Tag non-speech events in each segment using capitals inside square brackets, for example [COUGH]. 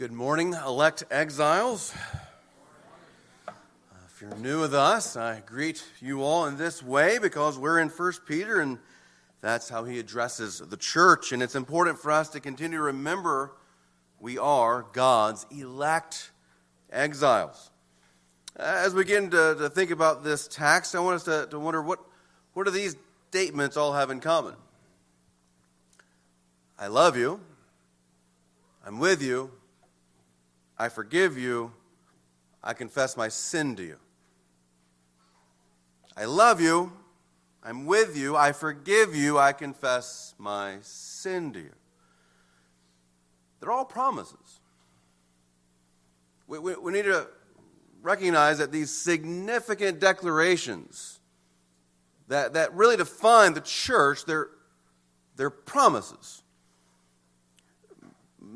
Good morning, elect exiles. Uh, if you're new with us, I greet you all in this way because we're in 1 Peter and that's how he addresses the church. And it's important for us to continue to remember we are God's elect exiles. As we begin to, to think about this text, I want us to, to wonder what, what do these statements all have in common? I love you. I'm with you. I forgive you. I confess my sin to you. I love you. I'm with you. I forgive you. I confess my sin to you. They're all promises. We, we, we need to recognize that these significant declarations that, that really define the church, they're, they're promises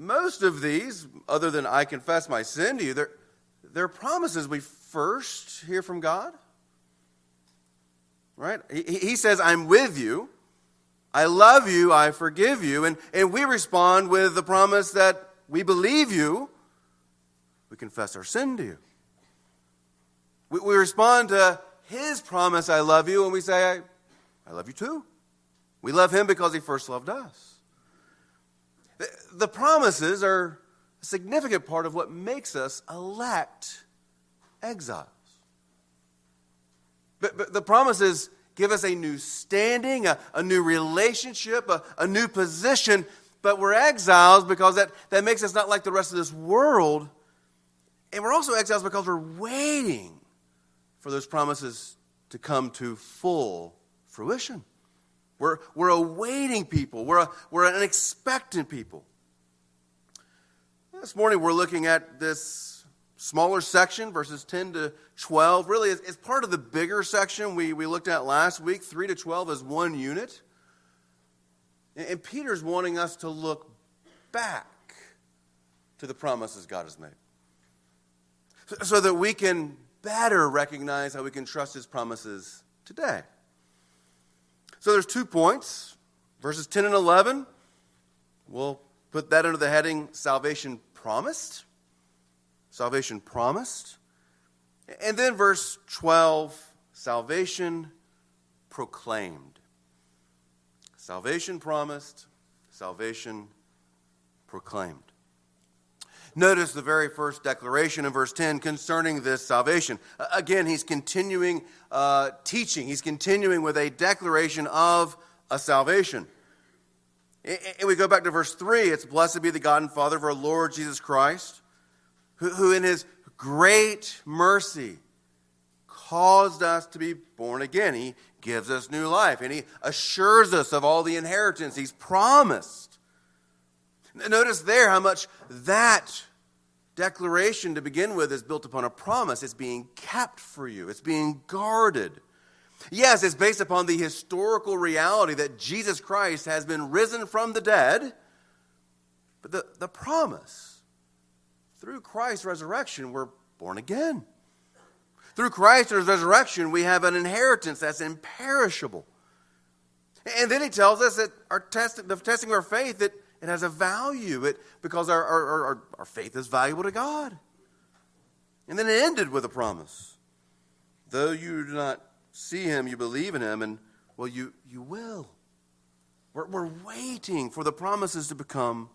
most of these, other than I confess my sin to you, they're, they're promises we first hear from God. Right? He, he says, I'm with you. I love you. I forgive you. And, and we respond with the promise that we believe you. We confess our sin to you. We, we respond to his promise, I love you, and we say, I, I love you too. We love him because he first loved us. The promises are a significant part of what makes us elect exiles. But, but the promises give us a new standing, a, a new relationship, a, a new position. But we're exiles because that, that makes us not like the rest of this world. And we're also exiles because we're waiting for those promises to come to full fruition. We're, we're awaiting people. We're, a, we're an expectant people. This morning we're looking at this smaller section, verses 10 to 12. Really, it's part of the bigger section we, we looked at last week, 3 to 12 as one unit. And Peter's wanting us to look back to the promises God has made so that we can better recognize how we can trust his promises today. So there's two points. Verses 10 and 11, we'll put that under the heading salvation promised. Salvation promised. And then verse 12, salvation proclaimed. Salvation promised, salvation proclaimed. Notice the very first declaration in verse 10 concerning this salvation. Again, he's continuing uh, teaching, he's continuing with a declaration of a salvation. And we go back to verse 3 it's blessed be the God and Father of our Lord Jesus Christ, who, who in his great mercy caused us to be born again. He gives us new life, and he assures us of all the inheritance he's promised. Notice there how much that declaration to begin with is built upon a promise. It's being kept for you, it's being guarded. Yes, it's based upon the historical reality that Jesus Christ has been risen from the dead, but the, the promise through Christ's resurrection, we're born again. Through Christ's resurrection, we have an inheritance that's imperishable. And then he tells us that our test, the testing of our faith, that it has a value it, because our, our, our, our faith is valuable to God. And then it ended with a promise. Though you do not see him, you believe in him, and well, you, you will. We're, we're waiting for the promises to become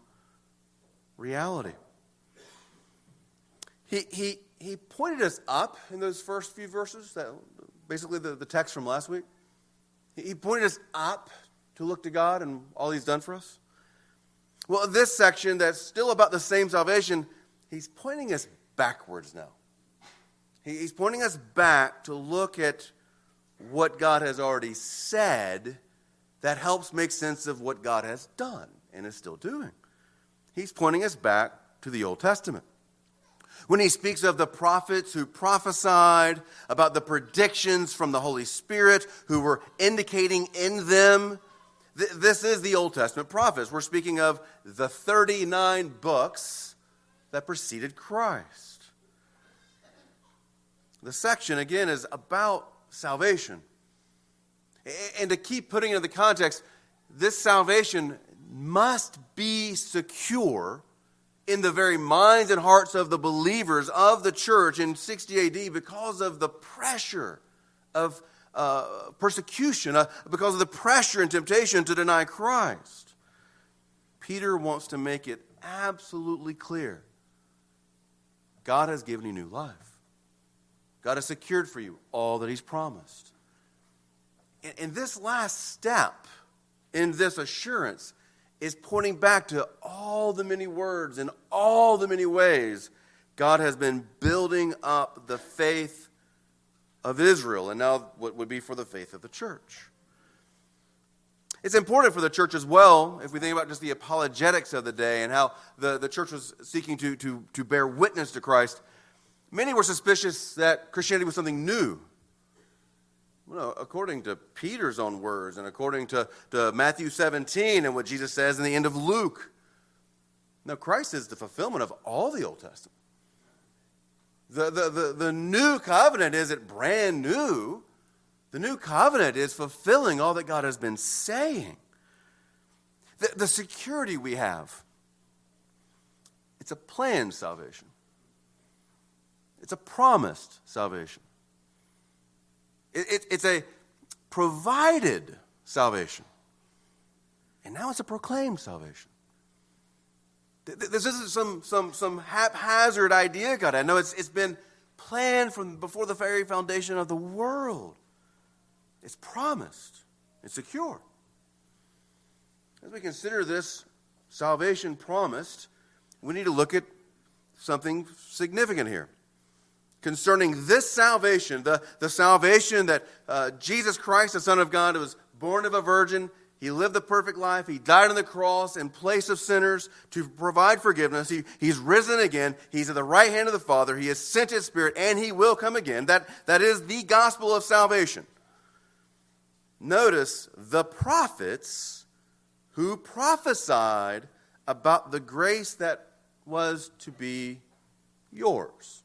reality. He, he, he pointed us up in those first few verses, that, basically the, the text from last week. He pointed us up to look to God and all he's done for us. Well, this section that's still about the same salvation, he's pointing us backwards now. He's pointing us back to look at what God has already said that helps make sense of what God has done and is still doing. He's pointing us back to the Old Testament. When he speaks of the prophets who prophesied, about the predictions from the Holy Spirit who were indicating in them this is the Old Testament prophets. We're speaking of the 39 books that preceded Christ. The section, again, is about salvation. And to keep putting it in the context, this salvation must be secure in the very minds and hearts of the believers of the church in 60 AD because of the pressure of uh, persecution, uh, because of the pressure and temptation to deny Christ. Peter wants to make it absolutely clear God has given you new life. God has secured for you all that He's promised. And, and this last step in this assurance is pointing back to all the many words and all the many ways God has been building up the faith of Israel, and now what would be for the faith of the church. It's important for the church as well, if we think about just the apologetics of the day and how the, the church was seeking to, to, to bear witness to Christ. Many were suspicious that Christianity was something new well, according to Peter's own words and according to, to Matthew 17 and what Jesus says in the end of Luke, now Christ is the fulfillment of all the Old Testament. The, the, the, the new covenant isn't brand new. The new covenant is fulfilling all that God has been saying. The, the security we have, it's a planned salvation, it's a promised salvation. It, it, it's a provided salvation. And now it's a proclaimed salvation. This isn't some, some, some haphazard idea, God. I know it's, it's been planned from before the very foundation of the world. It's promised, it's secure. As we consider this salvation promised, we need to look at something significant here concerning this salvation, the, the salvation that uh, Jesus Christ, the Son of God, was born of a virgin. He lived the perfect life. He died on the cross in place of sinners to provide forgiveness. He, he's risen again. He's at the right hand of the Father. He has sent His Spirit, and He will come again. That, that is the gospel of salvation. Notice the prophets who prophesied about the grace that was to be yours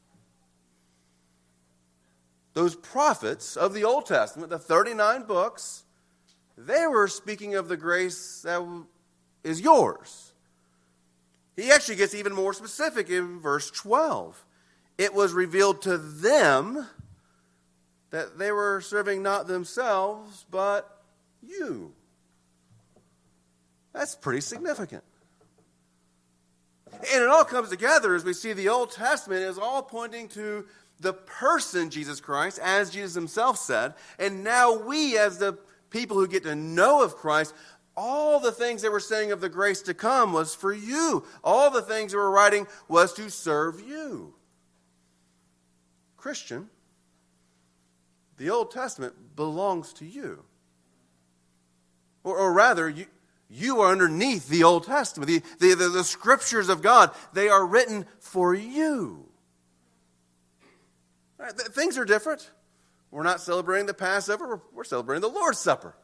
those prophets of the Old Testament, the 39 books, they were speaking of the grace that is yours. He actually gets even more specific in verse 12. It was revealed to them that they were serving not themselves, but you. That's pretty significant. And it all comes together as we see the Old Testament is all pointing to the person Jesus Christ, as Jesus himself said. And now we, as the people who get to know of Christ, all the things they were saying of the grace to come was for you. All the things they were writing was to serve you. Christian, the Old Testament belongs to you. Or, or rather, you, you are underneath the Old Testament. The, the, the, the scriptures of God, they are written for you. Right, things are different. We're not celebrating the Passover, we're, celebrating the Lord's Supper.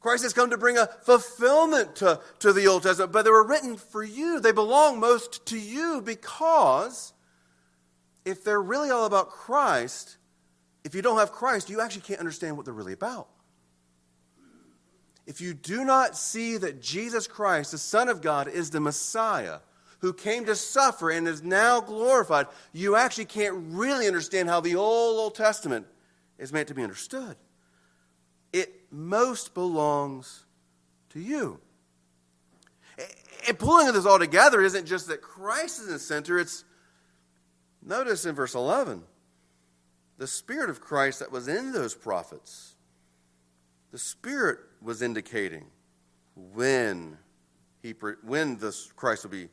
Christ has come to bring a fulfillment to, to the Old Testament, but they were written for you. They belong most to you because if they're really all about Christ, if you don't have Christ, you actually can't understand what they're really about. If you do not see that Jesus Christ, the Son of God, is the Messiah, who came to suffer and is now glorified, you actually can't really understand how the old Old Testament is meant to be understood. It most belongs to you. And pulling this all together isn't just that Christ is in the center, it's notice in verse 11 the Spirit of Christ that was in those prophets. The Spirit was indicating when he when this Christ will be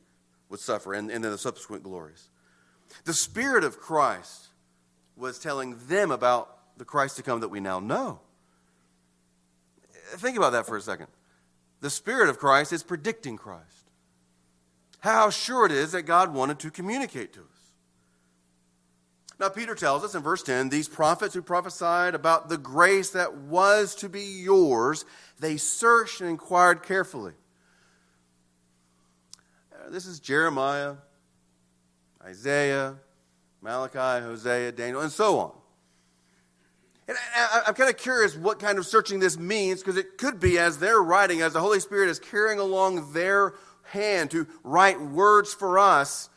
would suffer and, and then the subsequent glories. The Spirit of Christ was telling them about the Christ to come that we now know. Think about that for a second. The Spirit of Christ is predicting Christ. How sure it is that God wanted to communicate to us. Now, Peter tells us in verse 10 these prophets who prophesied about the grace that was to be yours, they searched and inquired carefully Uh, this is Jeremiah, Isaiah, Malachi, Hosea, Daniel, and so on. And I, am kind of curious what kind of searching this means because it could be as they're writing, as the Holy Spirit is carrying along their hand to write words for us,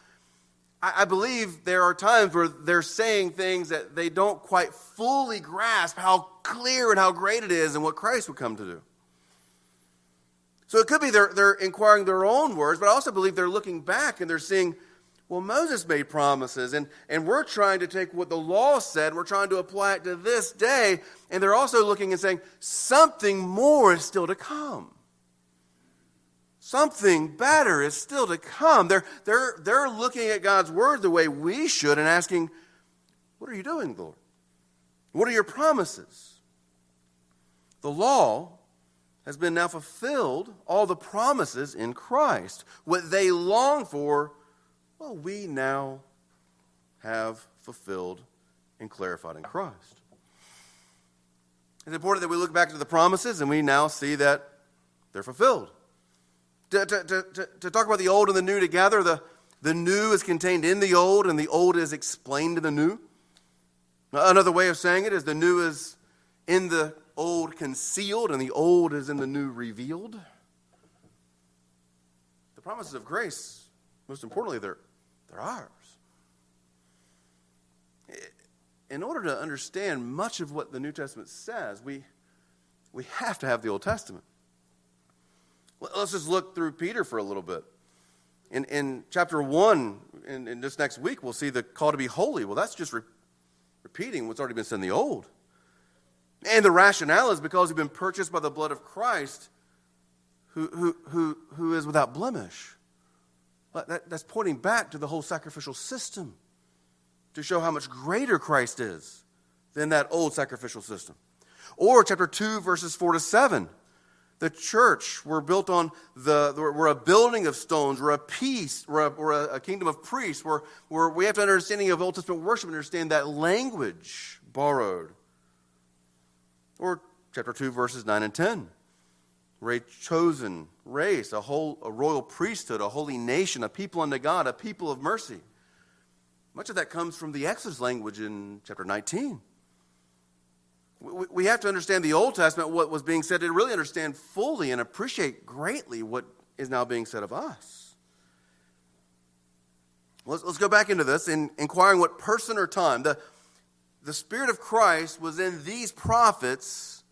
I, I believe there are times where they're saying things that they don't quite fully grasp how clear and how great it is and what Christ would come to do. So it could be they're, they're inquiring their own words, but I also believe they're looking back and they're seeing, well, Moses made promises, and, and we're trying to take what the law said, we're trying to apply it to this day, and they're also looking and saying, something more is still to come. Something better is still to come. They're, they're, they're looking at God's word the way we should and asking, What are you doing, Lord? What are your promises? The law has been now fulfilled, all the promises in Christ. What they long for, well, we now have fulfilled and clarified in Christ. It's important that we look back to the promises and we now see that they're fulfilled. To, to, to, to, talk about the old and the new together, the, the new is contained in the old and the old is explained in the new. Another way of saying it is the new is in the old concealed and the old is in the new revealed. The promises of grace, most importantly, they're, they're ours. In order to understand much of what the New Testament says, we, we have to have the Old Testament. Let's just look through Peter for a little bit. In, in chapter 1, in, in this next week, we'll see the call to be holy. Well, that's just re- repeating what's already been said in the Old. And the rationale is because we've been purchased by the blood of Christ, who, who, who, who is without blemish. That, that's pointing back to the whole sacrificial system to show how much greater Christ is than that old sacrificial system. Or chapter 2, verses 4 to 7. The church, we're built on the, we're a building of stones, we're a piece, we're a, we're a kingdom of priests, we're, we're, we have to understanding of Old Testament worship and understand that language borrowed or chapter 2, verses 9 and 10. We're a chosen race, a, whole, a royal priesthood, a holy nation, a people unto God, a people of mercy. Much of that comes from the Exodus language in chapter 19. We have to understand the Old Testament, what was being said, to really understand fully and appreciate greatly what is now being said of us. Let's, let's go back into this in inquiring what person or time. The, the Spirit of Christ was in these prophets,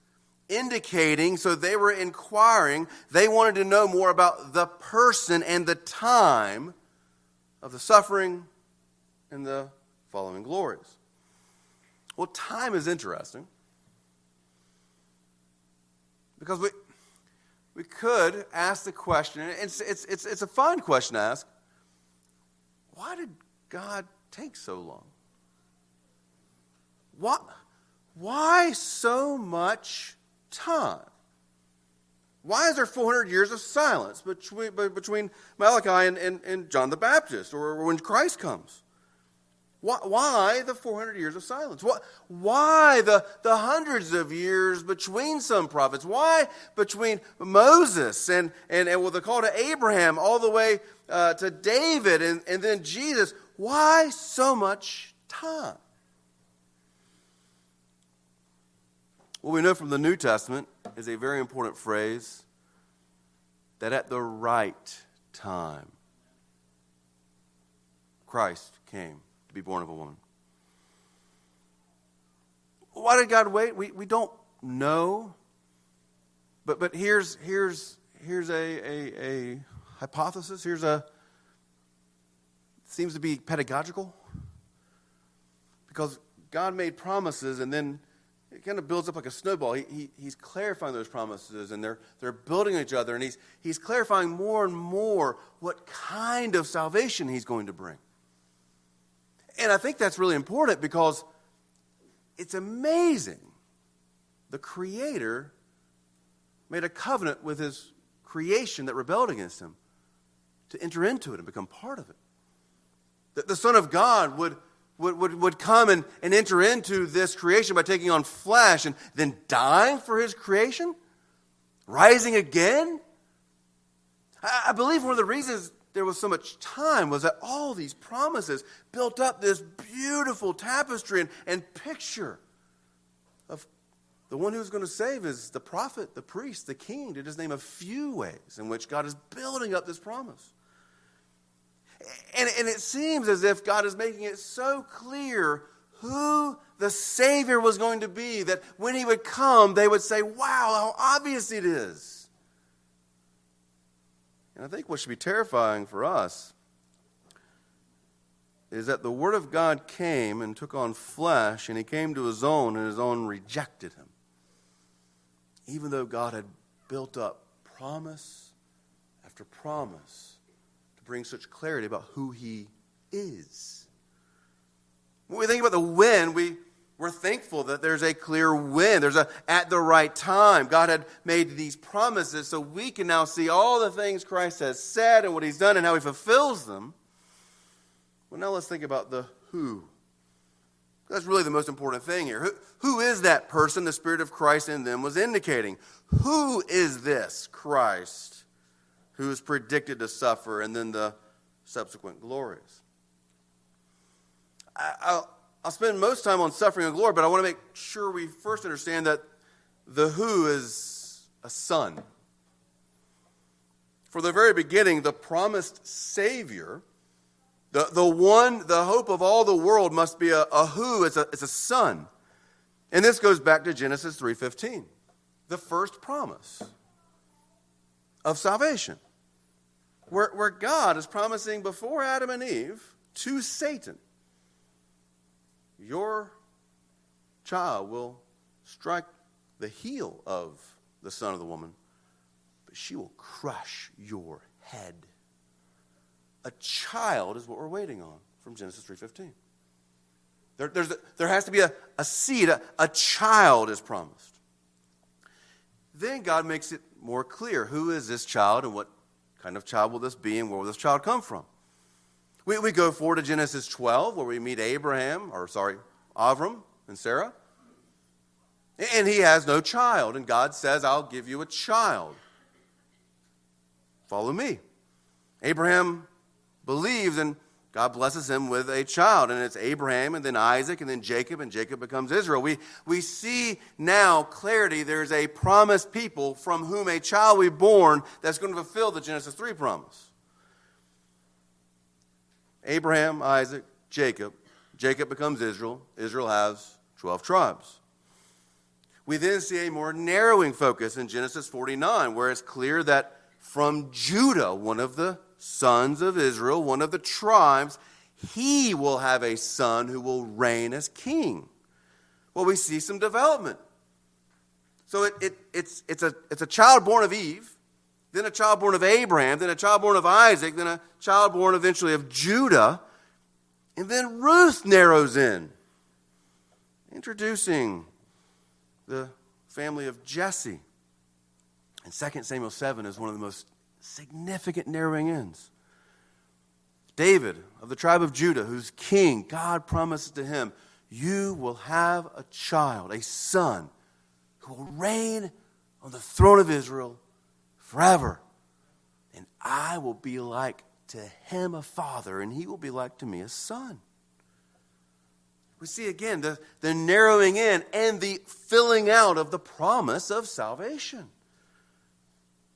indicating, so they were inquiring, they wanted to know more about the person and the time of the suffering and the following glories. Well, time is interesting because we, we could ask the question, and it's, it's, it's, it's a fine question to ask why did God take so long? Why, why so much time? Why is there 400 years of silence between, between Malachi and, and, and John the Baptist or when Christ comes? Why, the 400 years of silence? Why, why, the, the hundreds of years between some prophets? Why between Moses and, and, and with the call to Abraham all the way uh, to David and, and then Jesus? Why so much time? What we know from the New Testament is a very important phrase that at the right time, Christ came to be born of a woman. Why did God wait? We, we don't know. But, but here's, here's, here's a, a, a hypothesis. Here's a, seems to be pedagogical. Because God made promises and then it kind of builds up like a snowball. He, he, he's clarifying those promises and they're, they're building each other, and he's, he's clarifying more and more what kind of salvation he's going to bring. And I think that's really important because it's amazing. The Creator made a covenant with his creation that rebelled against him to enter into it and become part of it. That the Son of God would would, would, would come and, and enter into this creation by taking on flesh and then dying for his creation? Rising again? I, I believe one of the reasons there was so much time was that all these promises built up this beautiful tapestry and, and picture of the one who's going to save is the prophet, the priest, the king, to just name a few ways in which God is building up this promise. And, and it seems as if God is making it so clear who the Savior was going to be that when he would come, they would say, Wow, how obvious it is. And I think what should be terrifying for us is that the Word of God came and took on flesh, and he came to his own, and his own rejected him. Even though God had built up promise after promise bring such clarity about who he is. When we think about the when, we, we're thankful that there's a clear when. There's a at the right time. God had made these promises so we can now see all the things Christ has said and what he's done and how he fulfills them. Well, now let's think about the who. That's really the most important thing here. Who, who is that person the Spirit of Christ in them was indicating? Who is this Christ who is predicted to suffer and then the subsequent glories? I, will I'll spend most time on suffering and glory, but I want to make sure we first understand that the who is a son. For the very beginning, the promised Savior the, the one, the hope of all the world must be a, a who, it's a, it's a son. And this goes back to Genesis 3.15, the first promise of salvation. Where, where God is promising before Adam and Eve to Satan, your child will strike the heel of the son of the woman, but she will crush your head a child is what we're waiting on from Genesis 3.15. There, there's, there has to be a, a seed, a, a child is promised. Then God makes it more clear who is this child and what kind of child will this be and where will this child come from. We, we go forward to Genesis 12 where we meet Abraham, or sorry, Avram and Sarah. And he has no child. And God says, I'll give you a child. Follow me. Abraham believes, and God blesses him with a child. And it's Abraham, and then Isaac, and then Jacob, and Jacob becomes Israel. We, we see now clarity there's a promised people from whom a child will be born that's going to fulfill the Genesis 3 promise. Abraham, Isaac, Jacob. Jacob becomes Israel. Israel has 12 tribes. We then see a more narrowing focus in Genesis 49, where it's clear that from Judah, one of the sons of Israel, one of the tribes, he will have a son who will reign as king. Well, we see some development. So it, it, it's, it's, a, it's a child born of Eve, then a child born of Abraham, then a child born of Isaac, then a child born eventually of Judah, and then Ruth narrows in, introducing the family of Jesse. And 2 Samuel 7 is one of the most significant narrowing ends. David of the tribe of Judah, who's king, God promises to him, You will have a child, a son, who will reign on the throne of Israel forever. And I will be like to him a father, and he will be like to me a son. We see again the, the narrowing in and the filling out of the promise of salvation.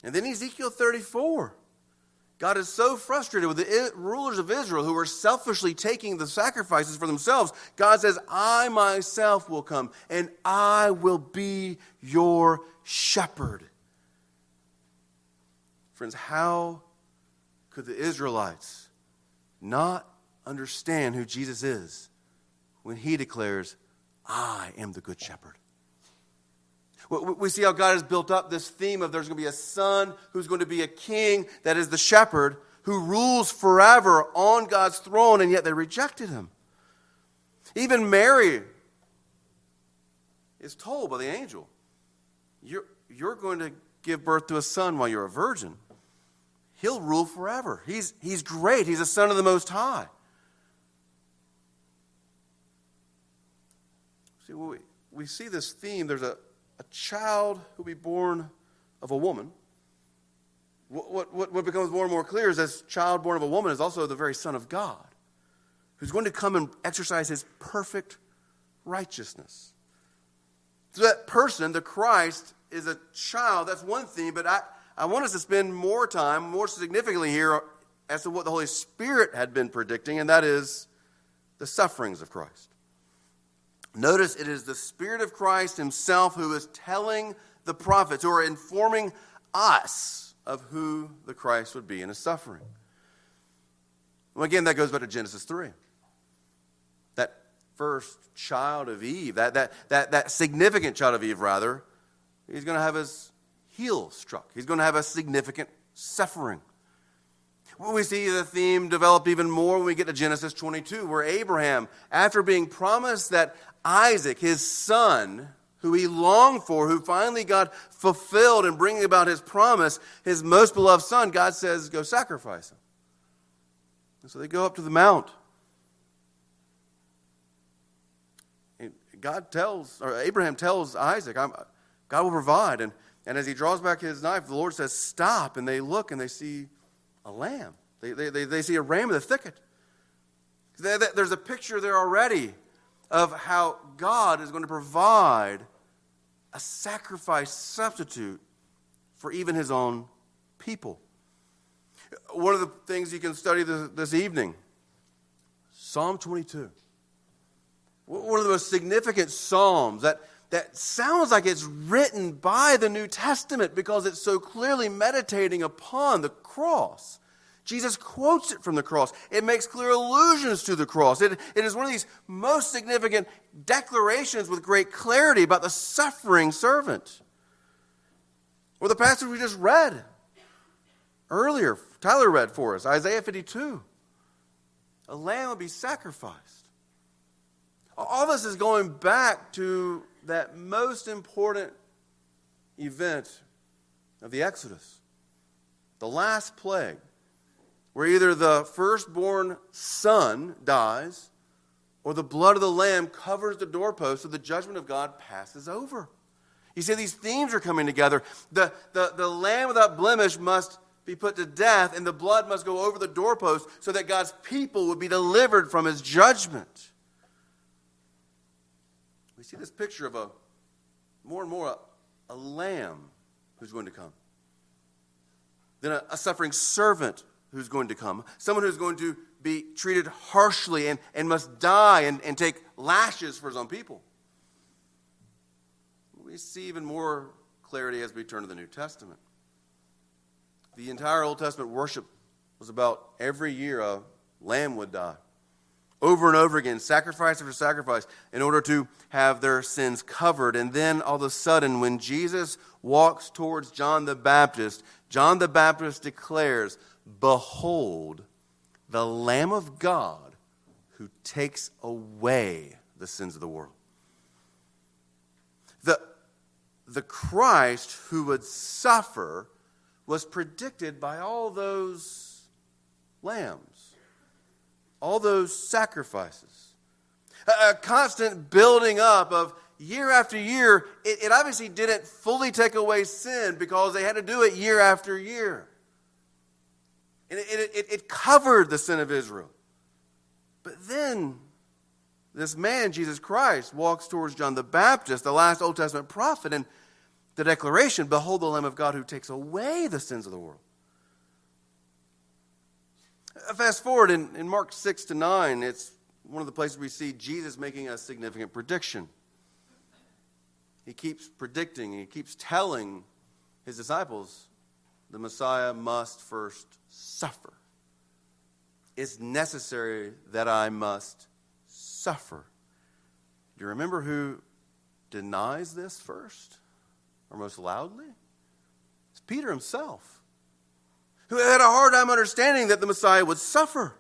And then Ezekiel 34. God is so frustrated with the rulers of Israel who are selfishly taking the sacrifices for themselves. God says, I myself will come and I will be your shepherd. Friends, how could the Israelites not understand who Jesus is when he declares, I am the good shepherd? We see how God has built up this theme of there's going to be a son who's going to be a king that is the shepherd who rules forever on God's throne, and yet they rejected him. Even Mary is told by the angel, You're, you're going to give birth to a son while you're a virgin. He'll rule forever. He's, he's great. He's a son of the Most High. See, we, we see this theme. There's a, a child who will be born of a woman. What, what, what becomes more and more clear is this child born of a woman is also the very Son of God, who's going to come and exercise his perfect righteousness. So that person, the Christ, is a child. That's one theme, but I, I want us to spend more time, more significantly here, as to what the Holy Spirit had been predicting, and that is the sufferings of Christ. Notice it is the Spirit of Christ Himself who is telling the prophets, are informing us of who the Christ would be in His suffering. Well, again, that goes back to Genesis 3. That first child of Eve, that, that, that, that significant child of Eve, rather, he's going to have his heel struck. He's going to have a significant suffering. We see the theme develop even more when we get to Genesis 22, where Abraham, after being promised that Isaac, his son, who he longed for, who finally got fulfilled in bringing about his promise, his most beloved son, God says, Go sacrifice him. And so they go up to the mount. And God tells, or Abraham tells Isaac, God will provide. And, and as he draws back his knife, the Lord says, Stop. And they look and they see a lamb. They, they, they, they see a ram in the thicket. There's a picture there already of how God is going to provide a sacrifice substitute for even his own people. One of the things you can study this, this evening Psalm 22. One of the most significant Psalms that, that sounds like it's written by the New Testament because it's so clearly meditating upon the cross. Jesus quotes it from the cross. It makes clear allusions to the cross. It, it is one of these most significant declarations with great clarity about the suffering servant. Or the passage we just read earlier, Tyler read for us, Isaiah 52. A lamb will be sacrificed. All this is going back to that most important event of the Exodus, the last plague where either the firstborn son dies or the blood of the lamb covers the doorpost so the judgment of God passes over. You see, these themes are coming together. The, the, the lamb without blemish must be put to death, and the blood must go over the doorpost so that God's people would be delivered from his judgment. We see this picture of a more and more a, a lamb who's going to come. Then a, a suffering servant who's going to come, someone who's going to be treated harshly and, and must die and, and take lashes for his own people. We see even more clarity as we turn to the New Testament. The entire Old Testament worship was about every year a lamb would die. Over and over again, sacrifice after sacrifice, in order to have their sins covered. And then all of a sudden, when Jesus walks towards John the Baptist, John the Baptist declares, Behold, the Lamb of God who takes away the sins of the world. The, the Christ who would suffer was predicted by all those lambs, all those sacrifices. A, a constant building up of year after year. It, it obviously didn't fully take away sin because they had to do it year after year. And it, it, it covered the sin of Israel. But then this man, Jesus Christ, walks towards John the Baptist, the last Old Testament prophet, and the declaration Behold the Lamb of God who takes away the sins of the world. Uh, fast forward in, in Mark 6 to 9, it's one of the places we see Jesus making a significant prediction. He keeps predicting, he keeps telling his disciples the Messiah must first suffer. It's necessary that I must suffer. Do you remember who denies this first or most loudly? It's Peter himself, who had a hard time understanding that the Messiah would suffer.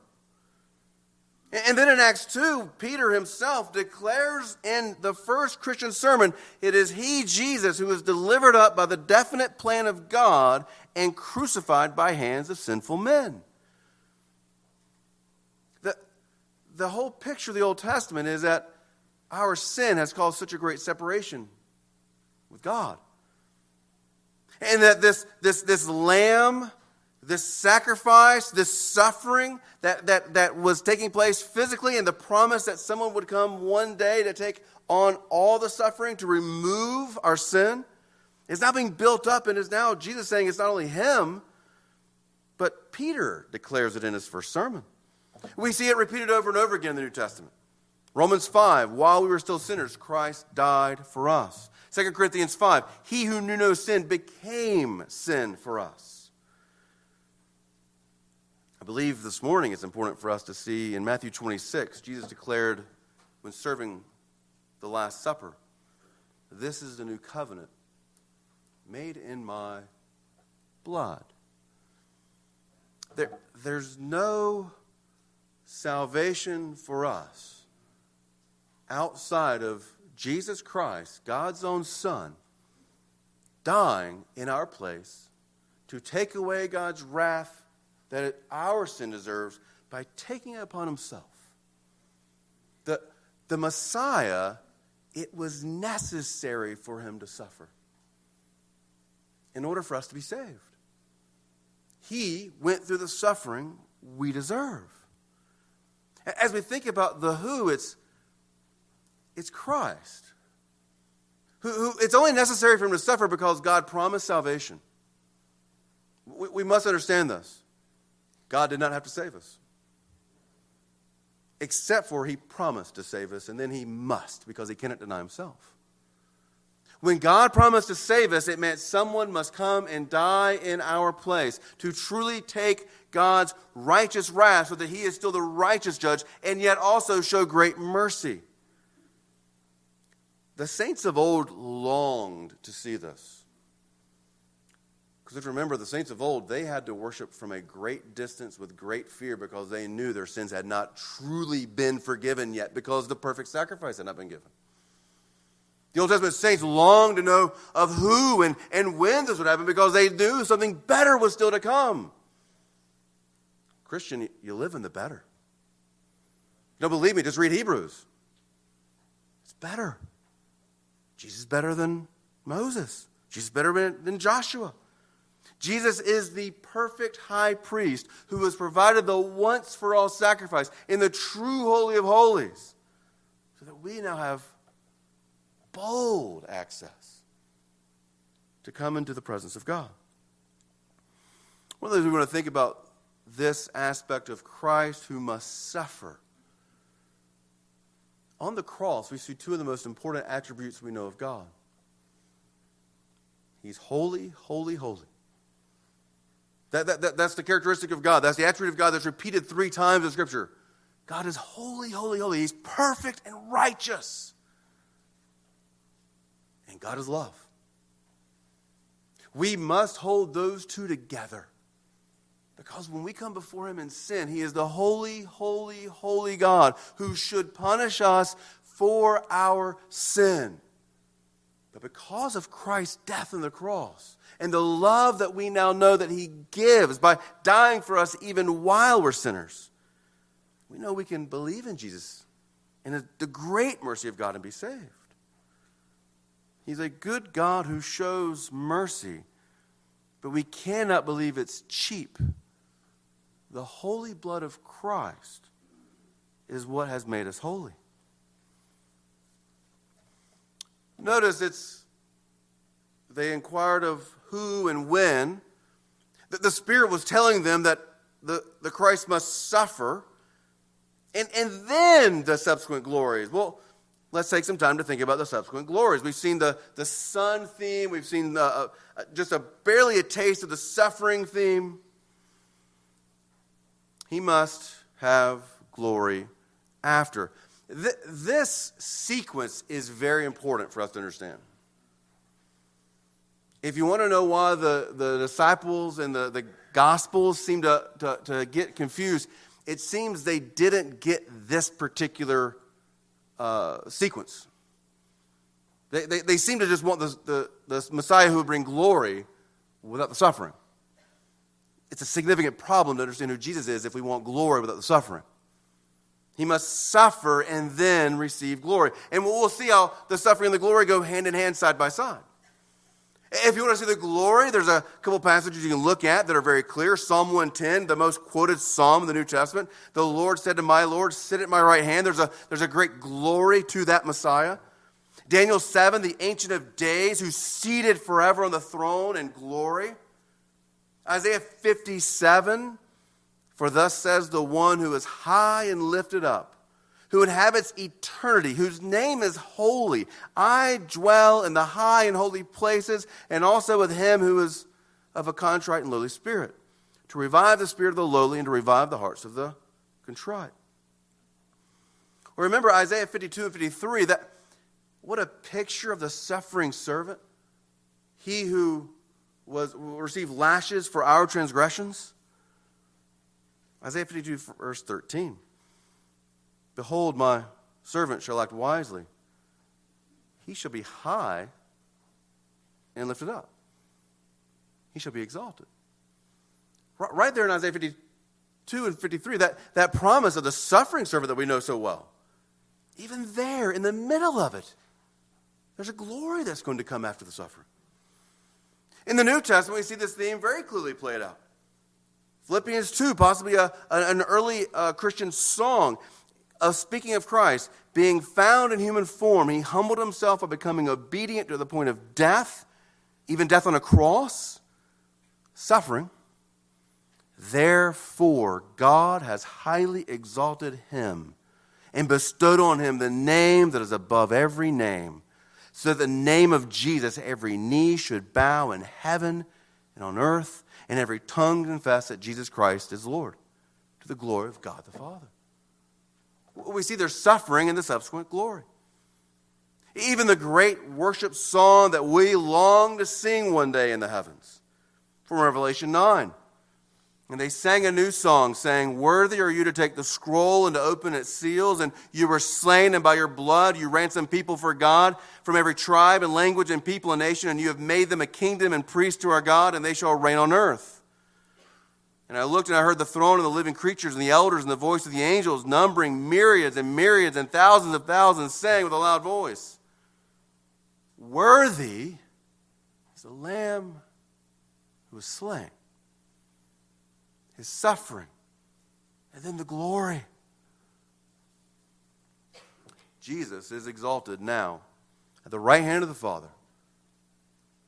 And then in Acts 2, Peter himself declares in the first Christian sermon, it is he, Jesus, who was delivered up by the definite plan of God and crucified by hands of sinful men. The, the whole picture of the Old Testament is that our sin has caused such a great separation with God. And that this, this, this lamb this sacrifice, this suffering that, that, that was taking place physically, and the promise that someone would come one day to take on all the suffering to remove our sin is now being built up and is now Jesus saying it's not only him, but Peter declares it in his first sermon. We see it repeated over and over again in the New Testament. Romans 5, while we were still sinners, Christ died for us. 2 Corinthians 5, he who knew no sin became sin for us. I believe this morning it's important for us to see in Matthew 26, Jesus declared when serving the Last Supper, This is the new covenant made in my blood. There, there's no salvation for us outside of Jesus Christ, God's own Son, dying in our place to take away God's wrath that our sin deserves by taking it upon himself. The, the Messiah, it was necessary for him to suffer in order for us to be saved. He went through the suffering we deserve. As we think about the who, it's, it's Christ. Who, who, it's only necessary for him to suffer because God promised salvation. We, we must understand this. God did not have to save us, except for he promised to save us, and then he must because he cannot deny himself. When God promised to save us, it meant someone must come and die in our place to truly take God's righteous wrath so that he is still the righteous judge and yet also show great mercy. The saints of old longed to see this. Because remember, the saints of old, they had to worship from a great distance with great fear because they knew their sins had not truly been forgiven yet because the perfect sacrifice had not been given. The Old Testament saints longed to know of who and, and when this would happen because they knew something better was still to come. Christian, you live in the better. Don't believe me, just read Hebrews. It's better. Jesus is better than Moses. Jesus is better than Joshua. Jesus is the perfect high priest who has provided the once for all sacrifice in the true Holy of Holies so that we now have bold access to come into the presence of God. One of the things we want to think about this aspect of Christ who must suffer. On the cross, we see two of the most important attributes we know of God. He's holy, holy, holy. That, that, that, that's the characteristic of God. That's the attribute of God that's repeated three times in Scripture. God is holy, holy, holy. He's perfect and righteous and God is love. We must hold those two together. Because when we come before Him in sin, He is the holy, holy, holy God who should punish us for our sin. But because of Christ's death on the cross and the love that we now know that He gives by dying for us even while we're sinners, we know we can believe in Jesus and the great mercy of God and be saved. He's a good God who shows mercy, but we cannot believe it's cheap. The holy blood of Christ is what has made us holy. Notice it's, they inquired of who and when. That the Spirit was telling them that the, the Christ must suffer, and, and then the subsequent glories. Well, let's take some time to think about the subsequent glories. We've seen the, the Son theme, we've seen uh, uh, just a barely a taste of the suffering theme. He must have glory after. Th- this sequence is very important for us to understand. If you want to know why the, the disciples and the, the Gospels seem to, to, to get confused, it seems they didn't get this particular uh, sequence. They, they, they, seem to just want the, the, the Messiah who would bring glory without the suffering. It's a significant problem to understand who Jesus is if we want glory without the suffering. He must suffer and then receive glory. And we'll see how the suffering and the glory go hand in hand, side by side. If you want to see the glory, there's a couple passages you can look at that are very clear. Psalm 110, the most quoted psalm in the New Testament. The Lord said to my Lord, Sit at my right hand. There's a, there's a great glory to that Messiah. Daniel 7, the Ancient of Days, who's seated forever on the throne in glory. Isaiah 57, For thus says the one who is high and lifted up who inhabits eternity, whose name is holy. I dwell in the high and holy places, and also with him who is of a contrite and lowly spirit, to revive the spirit of the lowly and to revive the hearts of the contrite. Well, remember Isaiah 52 and 53, that what a picture of the suffering servant. He who was received lashes for our transgressions. Isaiah 52, verse 13. Behold, my servant shall act wisely. He shall be high and lifted up. He shall be exalted. Right there in Isaiah 52 and 53, that, that promise of the suffering servant that we know so well. Even there, in the middle of it, there's a glory that's going to come after the suffering. In the New Testament, we see this theme very clearly played out. Philippians 2, possibly a, an early uh, Christian song, of speaking of Christ, being found in human form, he humbled himself by becoming obedient to the point of death, even death on a cross, suffering. Therefore, God has highly exalted him and bestowed on him the name that is above every name, so that the name of Jesus every knee should bow in heaven and on earth, and every tongue confess that Jesus Christ is Lord, to the glory of God the Father we see their suffering and the subsequent glory. Even the great worship song that we long to sing one day in the heavens from Revelation 9. And they sang a new song, saying, Worthy are you to take the scroll and to open its seals, and you were slain, and by your blood you ransomed people for God from every tribe and language and people and nation, and you have made them a kingdom and priests to our God, and they shall reign on earth. And I looked and I heard the throne and the living creatures and the elders and the voice of the angels, numbering myriads and myriads and thousands of thousands, saying with a loud voice, Worthy is the Lamb who was slain, his suffering, and then the glory. Jesus is exalted now at the right hand of the Father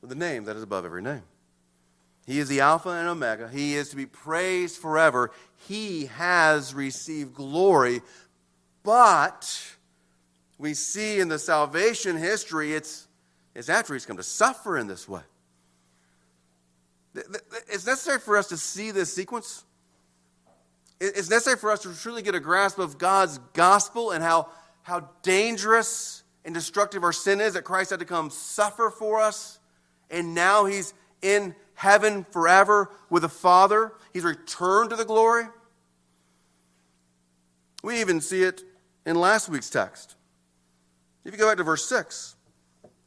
with a name that is above every name. He is the Alpha and Omega. He is to be praised forever. He has received glory. But we see in the salvation history, it's, it's after he's come to suffer in this way. It's necessary for us to see this sequence. It's necessary for us to truly get a grasp of God's gospel and how, how dangerous and destructive our sin is that Christ had to come suffer for us. And now he's in heaven forever with the Father. He's returned to the glory. We even see it in last week's text. If you go back to verse 6,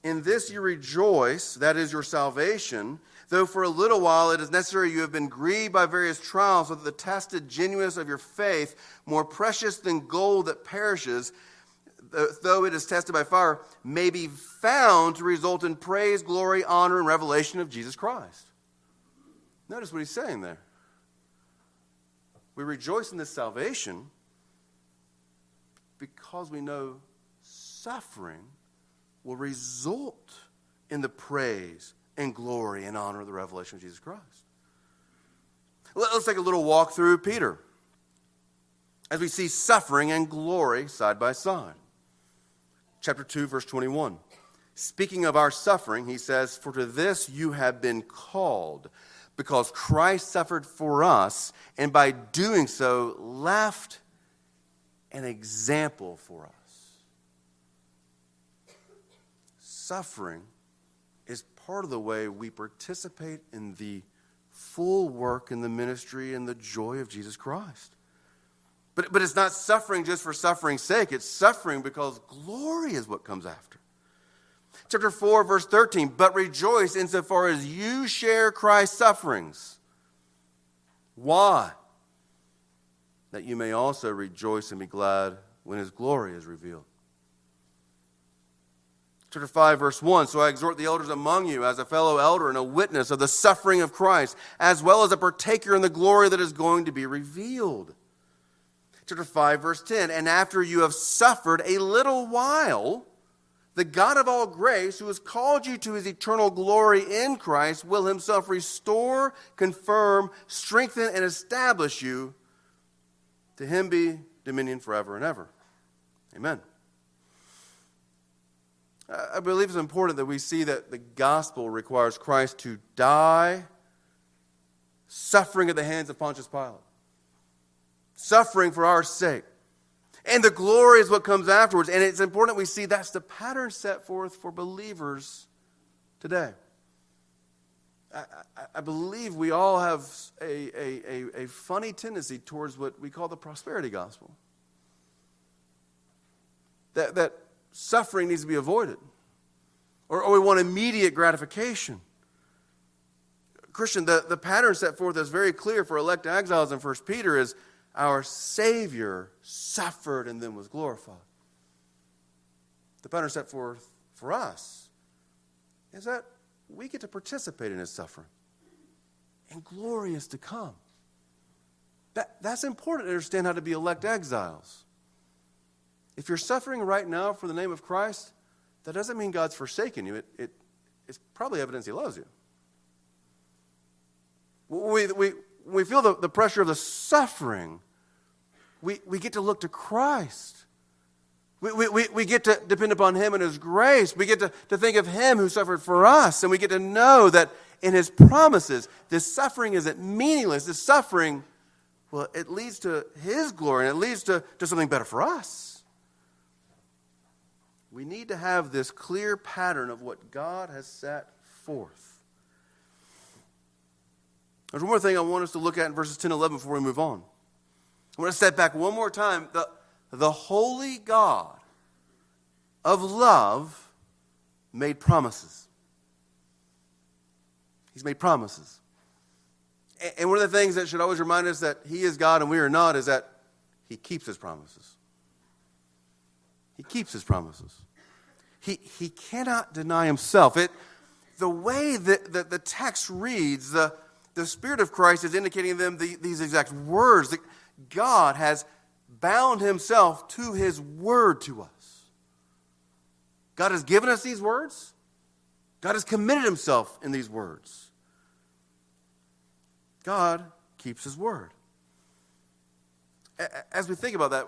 in this you rejoice, that is your salvation, though for a little while it is necessary you have been grieved by various trials, so that the tested genuineness of your faith, more precious than gold that perishes, though it is tested by fire, may be found to result in praise, glory, honor, and revelation of Jesus Christ. Notice what he's saying there. We rejoice in this salvation because we know suffering will result in the praise and glory and honor of the revelation of Jesus Christ. Let's take a little walk through Peter as we see suffering and glory side by side. Chapter 2, verse 21. Speaking of our suffering, he says, For to this you have been called because Christ suffered for us, and by doing so, left an example for us. Suffering is part of the way we participate in the full work in the ministry and the joy of Jesus Christ. But, but it's not suffering just for suffering's sake, it's suffering because glory is what comes after chapter 4, verse 13. But rejoice insofar as you share Christ's sufferings. Why? That you may also rejoice and be glad when his glory is revealed. Chapter 5, verse 1. So I exhort the elders among you as a fellow elder and a witness of the suffering of Christ, as well as a partaker in the glory that is going to be revealed. Chapter 5, verse 10. And after you have suffered a little while, the God of all grace, who has called you to his eternal glory in Christ, will himself restore, confirm, strengthen, and establish you. To him be dominion forever and ever. Amen. I believe it's important that we see that the gospel requires Christ to die suffering at the hands of Pontius Pilate, suffering for our sake. And the glory is what comes afterwards. And it's important we see that's the pattern set forth for believers today. I, I, I believe we all have a, a, a, a funny tendency towards what we call the prosperity gospel. That, that suffering needs to be avoided, or, or we want immediate gratification. Christian, the, the pattern set forth is very clear for elect exiles in 1 Peter is our Savior suffered and then was glorified. The pattern set forth for us is that we get to participate in his suffering. And glory is to come. That, that's important to understand how to be elect exiles. If you're suffering right now for the name of Christ, that doesn't mean God's forsaken you. It, it, it's probably evidence He loves you. We, we, we feel the, the pressure of the suffering, we, we get to look to Christ. We, we, we get to depend upon Him and His grace. We get to, to think of Him who suffered for us. And we get to know that in His promises, this suffering isn't meaningless. This suffering, well, it leads to His glory and it leads to, to something better for us. We need to have this clear pattern of what God has set forth. There's one more thing I want us to look at in verses 10 and 11 before we move on. I want to step back one more time. The, the holy God of love made promises. He's made promises. And one of the things that should always remind us that He is God and we are not is that He keeps His promises. He keeps his promises. He, he cannot deny himself. It, the way that, that the text reads, the, the Spirit of Christ is indicating them the, these exact words that God has bound himself to his word to us. God has given us these words. God has committed himself in these words. God keeps his word. As we think about that,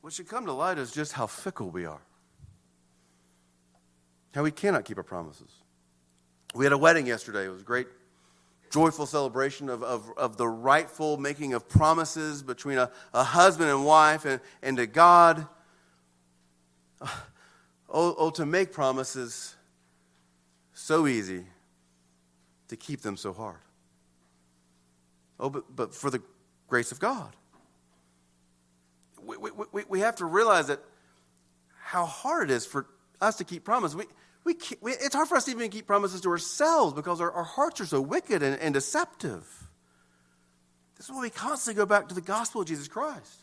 what should come to light is just how fickle we are, how we cannot keep our promises. We had a wedding yesterday. It was a great, joyful celebration of, of, of the rightful making of promises between a, a husband and wife and, and to God. [SIGHS] Oh, oh, to make promises so easy, to keep them so hard. Oh, but, but for the grace of God we, we, we have to realize that how hard it is for us to keep promises. We, we, we it's hard for us to even keep promises to ourselves because our, our hearts are so wicked and, and deceptive. This is why we constantly go back to the gospel of Jesus Christ.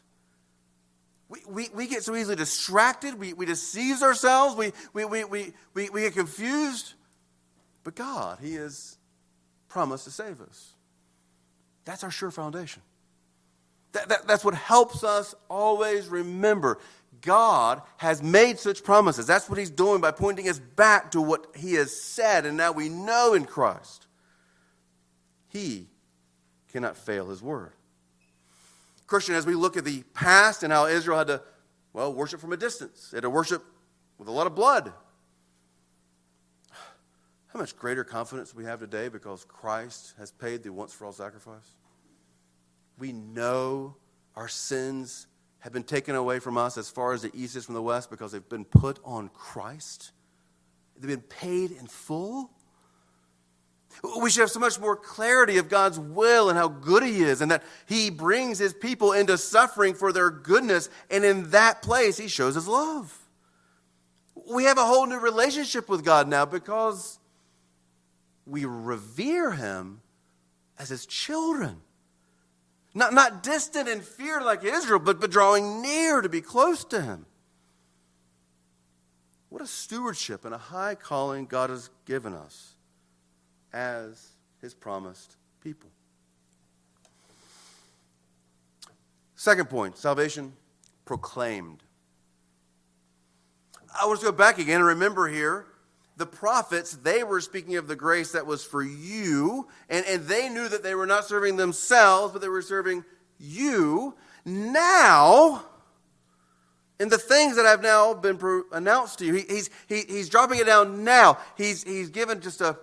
We, we, we get so easily distracted. We, we deceive ourselves. We, we, we, we, we, we get confused. But God, He has promised to save us. That's our sure foundation. That, that, that's what helps us always remember. God has made such promises. That's what He's doing by pointing us back to what He has said, and now we know in Christ. He cannot fail His word. Christian, as we look at the past and how Israel had to, well, worship from a distance, they had to worship with a lot of blood. How much greater confidence we have today because Christ has paid the once for all sacrifice? we know our sins have been taken away from us as far as the east is from the west because they've been put on Christ. They've been paid in full. We should have so much more clarity of God's will and how good He is, and that He brings His people into suffering for their goodness, and in that place, He shows His love. We have a whole new relationship with God now because we revere Him as His children. Not, not distant in fear like Israel, but, but drawing near to be close to him. What a stewardship and a high calling God has given us as his promised people. Second point salvation proclaimed. I want to go back again and remember here the prophets, they were speaking of the grace that was for you, and, and they knew that they were not serving themselves, but they were serving you. Now, in the things that have now been announced to you, he, he's, he, he's dropping it down now. He's, he's given just a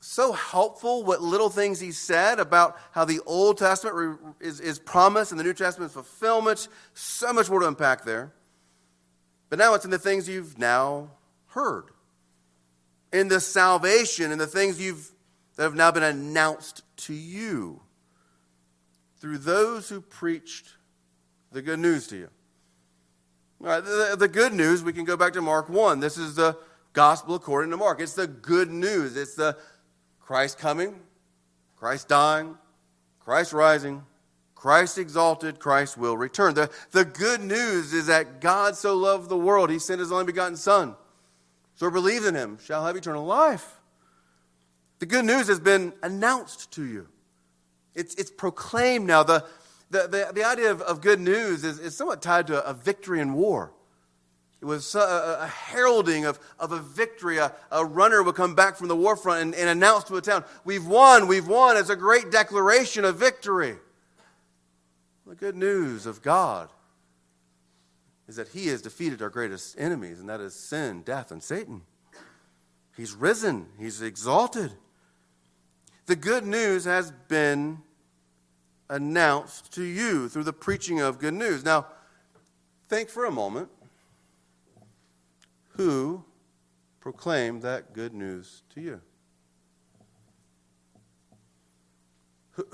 so helpful what little things he said about how the Old Testament is, is promise and the New Testament is fulfillment. So much more to unpack there. But now it's in the things you've now heard, in the salvation and the things you've that have now been announced to you through those who preached the good news to you. The, the good news, we can go back to Mark 1. This is the gospel according to Mark. It's the good news. It's the Christ coming, Christ dying, Christ rising, Christ exalted, Christ will return. The, the good news is that God so loved the world, he sent his only begotten Son. Whoever believes in him shall have eternal life. The good news has been announced to you. It's, it's proclaimed now. The, the, the, the idea of, of good news is, is somewhat tied to a victory in war. It was a, a heralding of, of a victory. A, a, runner would come back from the war front and, and announce to a town, We've won, we've won. It's a great declaration of victory. The good news of God is that He has defeated our greatest enemies, and that is sin, death, and Satan. He's risen, He's exalted. The good news has been announced to you through the preaching of good news. Now, think for a moment who proclaimed that good news to you?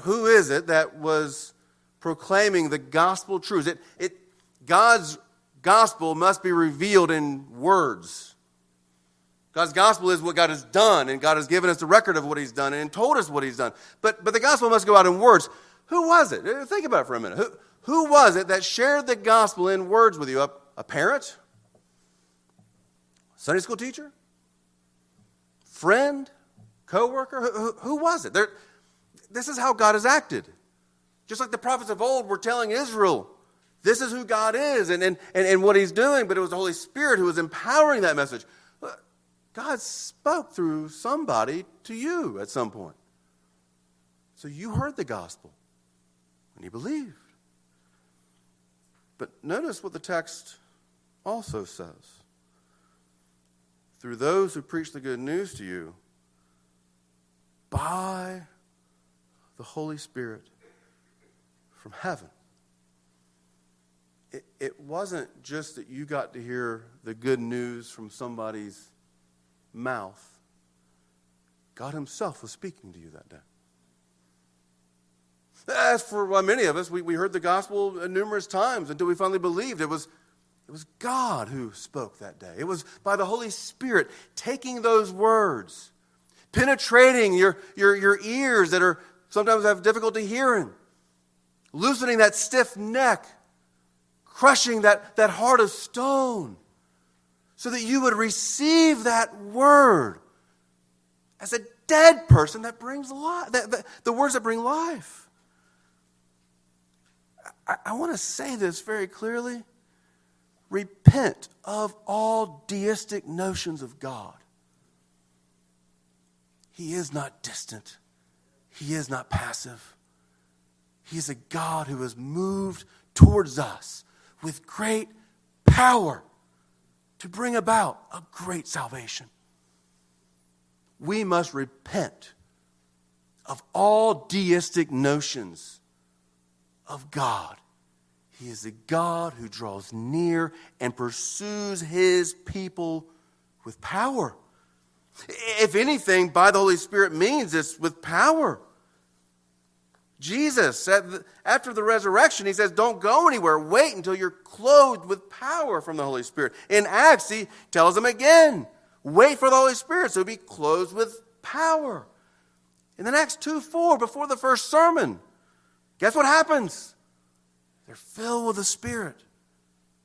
Who is it that was proclaiming the gospel truths? It, it, God's gospel must be revealed in words. God's gospel is what God has done, and God has given us the record of what He's done and told us what He's done. But, but the gospel must go out in words. Who was it? Uh, think about it for a minute. Who, who was it that shared the gospel in words with you? A, a parent? Sunday school teacher? Friend? Co-worker? Who, who, who was it? There, this is how God has acted. Just like the prophets of old were telling Israel, this is who God is and, and, and, and what he's doing, but it was the Holy Spirit who was empowering that message. God spoke through somebody to you at some point. So you heard the gospel and you believed. But notice what the text also says through those who preach the good news to you by the Holy Spirit from heaven. It, wasn't just that you got to hear the good news from somebody's mouth, God Himself was speaking to you that day. As for well, many of us, we, we heard the gospel numerous times until we finally believed. It was it was God who spoke that day. It was by the Holy Spirit taking those words, penetrating your, your, your ears that are sometimes have difficulty hearing, loosening that stiff neck, crushing that, that heart of stone, so that you would receive that word as a dead person that brings life, that, that, the words that bring life. I, I want to say this very clearly repent of all deistic notions of God. He is not distant, He is not passive. He is a God who has moved towards us with great power to bring about a great salvation. We must repent of all deistic notions of God he is a God who draws near and pursues his people with power. If anything, by the Holy Spirit means it's with power. Jesus, said after the resurrection, he says, Don't go anywhere. Wait until you're clothed with power from the Holy Spirit. In Acts, he tells them again, Wait for the Holy Spirit, so be clothed with power. In the Acts 2 4, before the first sermon, guess what happens? They're filled with the Spirit,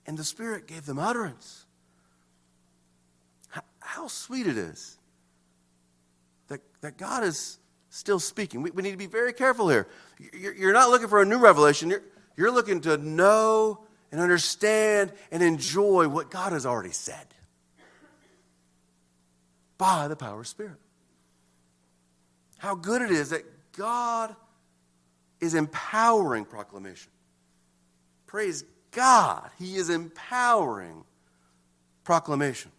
and the Spirit gave them utterance. how sweet it is that, that God is still speaking. We, we need to be very careful here. You're, not looking for a new revelation, you're looking to know and understand and enjoy what God has already said by the power of Spirit. How good it is that God is empowering proclamation. Praise God, He is empowering proclamation.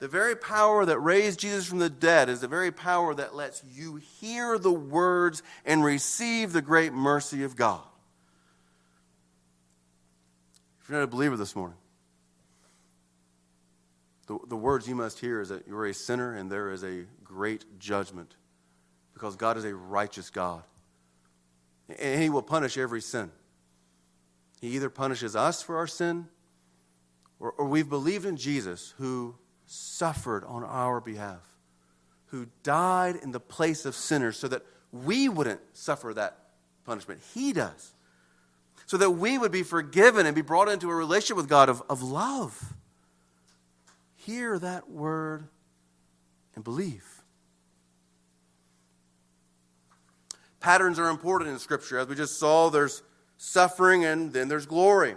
The very power that raised Jesus from the dead is the very power that lets you hear the words and receive the great mercy of God. If you're not a believer this morning, the, the words you must hear is that you're a sinner and there is a great judgment because God is a righteous God. And He will punish every sin. He either punishes us for our sin or, or we've believed in Jesus who suffered on our behalf, who died in the place of sinners so that we wouldn't suffer that punishment. He does. So that we would be forgiven and be brought into a relationship with God of, of love. Hear that word and believe. Patterns are important in Scripture. As we just saw, there's suffering and then there's glory.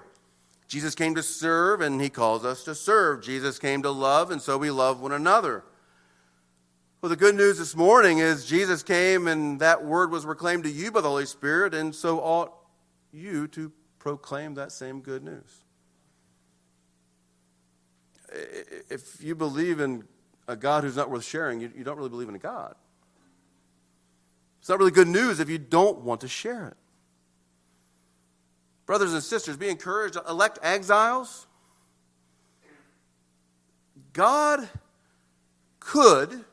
Jesus came to serve, and he calls us to serve. Jesus came to love, and so we love one another. Well, the good news this morning is Jesus came, and that word was proclaimed to you by the Holy Spirit, and so ought you to proclaim that same good news. If you believe in a God who's not worth sharing, you, you don't really believe in a God. It's not really good news if you don't want to share it. Brothers and sisters, be encouraged. Elect exiles. God could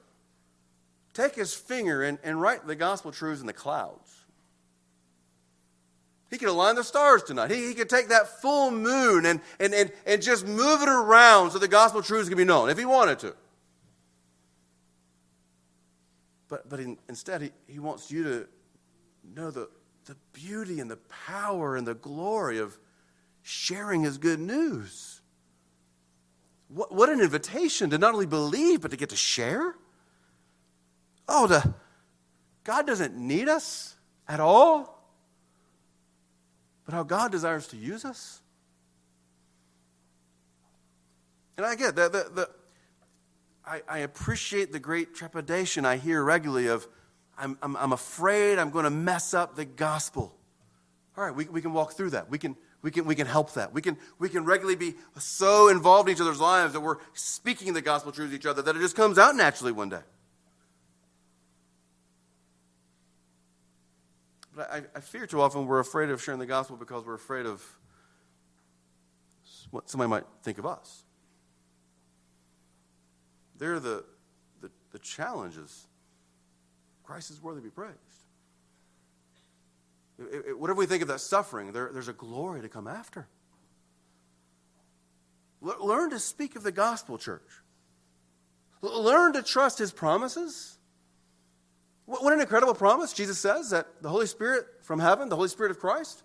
take his finger and, and write the gospel truths in the clouds. He could align the stars tonight. He, he could take that full moon and, and, and, and just move it around so the gospel truths can be known if he wanted to. But, but in, instead, he, he wants you to know the, the beauty and the power and the glory of sharing his good news. What, what an invitation to not only believe, but to get to share. Oh, the, God doesn't need us at all, but how God desires to use us. And I get that. The, the, I, I appreciate the great trepidation I hear regularly of I'm, I'm, I'm afraid I'm going to mess up the gospel. All right, we, we can walk through that. We can, we can, we can help that. We can, we can regularly be so involved in each other's lives that we're speaking the gospel truth to each other that it just comes out naturally one day. But I, I fear too often we're afraid of sharing the gospel because we're afraid of what somebody might think of us. There are the, the, the challenges Christ is worthy to be praised. It, it, whatever we think of that suffering, there, there's a glory to come after. L- learn to speak of the gospel, church. L- learn to trust his promises. What, what an incredible promise. Jesus says that the Holy Spirit from heaven, the Holy Spirit of Christ,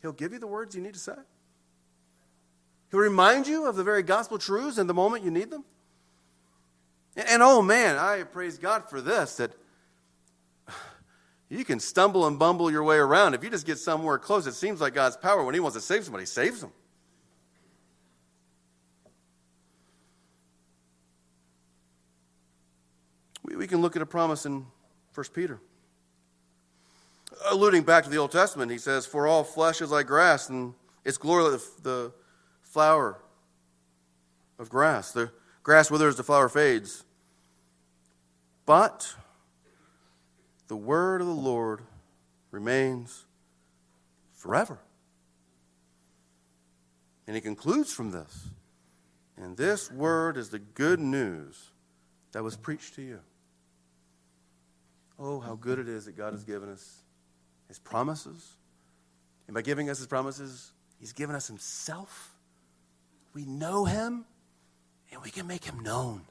he'll give you the words you need to say. He'll remind you of the very gospel truths in the moment you need them. And, and oh man, I praise God for this that you can stumble and bumble your way around. If you just get somewhere close, it seems like God's power. When He wants to save somebody, saves them. We, we can look at a promise in 1 Peter. Alluding back to the Old Testament, he says, For all flesh is like grass, and its glory like the, the flower of grass. The grass withers, the flower fades. But the word of the Lord remains forever. And he concludes from this. And this word is the good news that was preached to you. Oh, how good it is that God has given us his promises. And by giving us his promises, he's given us himself. We know him and we can make him known.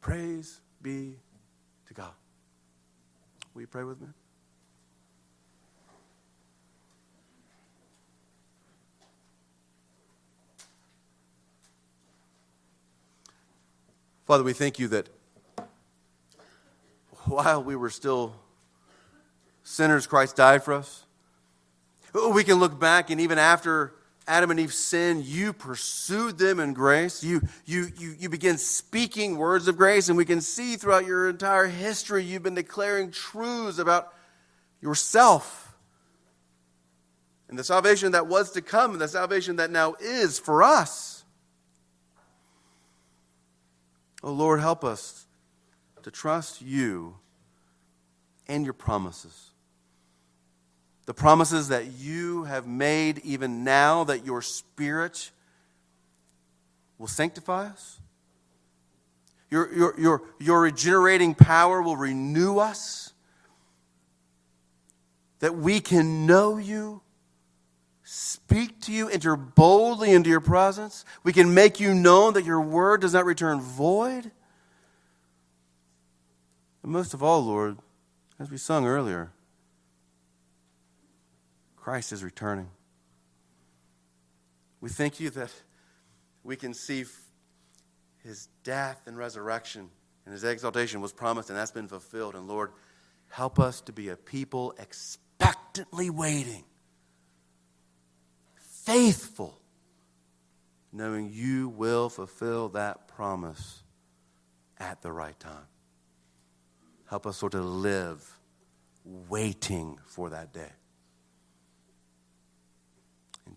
Praise be to God. Will you pray with me? Father, we thank you that while we were still sinners, Christ died for us. We can look back, and even after Adam and Eve sinned, you pursued them in grace. You, you, you, you begin speaking words of grace, and we can see throughout your entire history you've been declaring truths about yourself and the salvation that was to come and the salvation that now is for us. Oh Lord, help us to trust you and your promises. The promises that you have made even now that your Spirit will sanctify us. Your, your, your, your regenerating power will renew us. That we can know you, speak to you, enter boldly into your presence. We can make you known that your word does not return void. And most of all, Lord, as we sung earlier, Christ is returning. We thank you that we can see his death and resurrection and his exaltation was promised and that's been fulfilled. And Lord, help us to be a people expectantly waiting, faithful, knowing you will fulfill that promise at the right time. Help us, Lord, to live waiting for that day.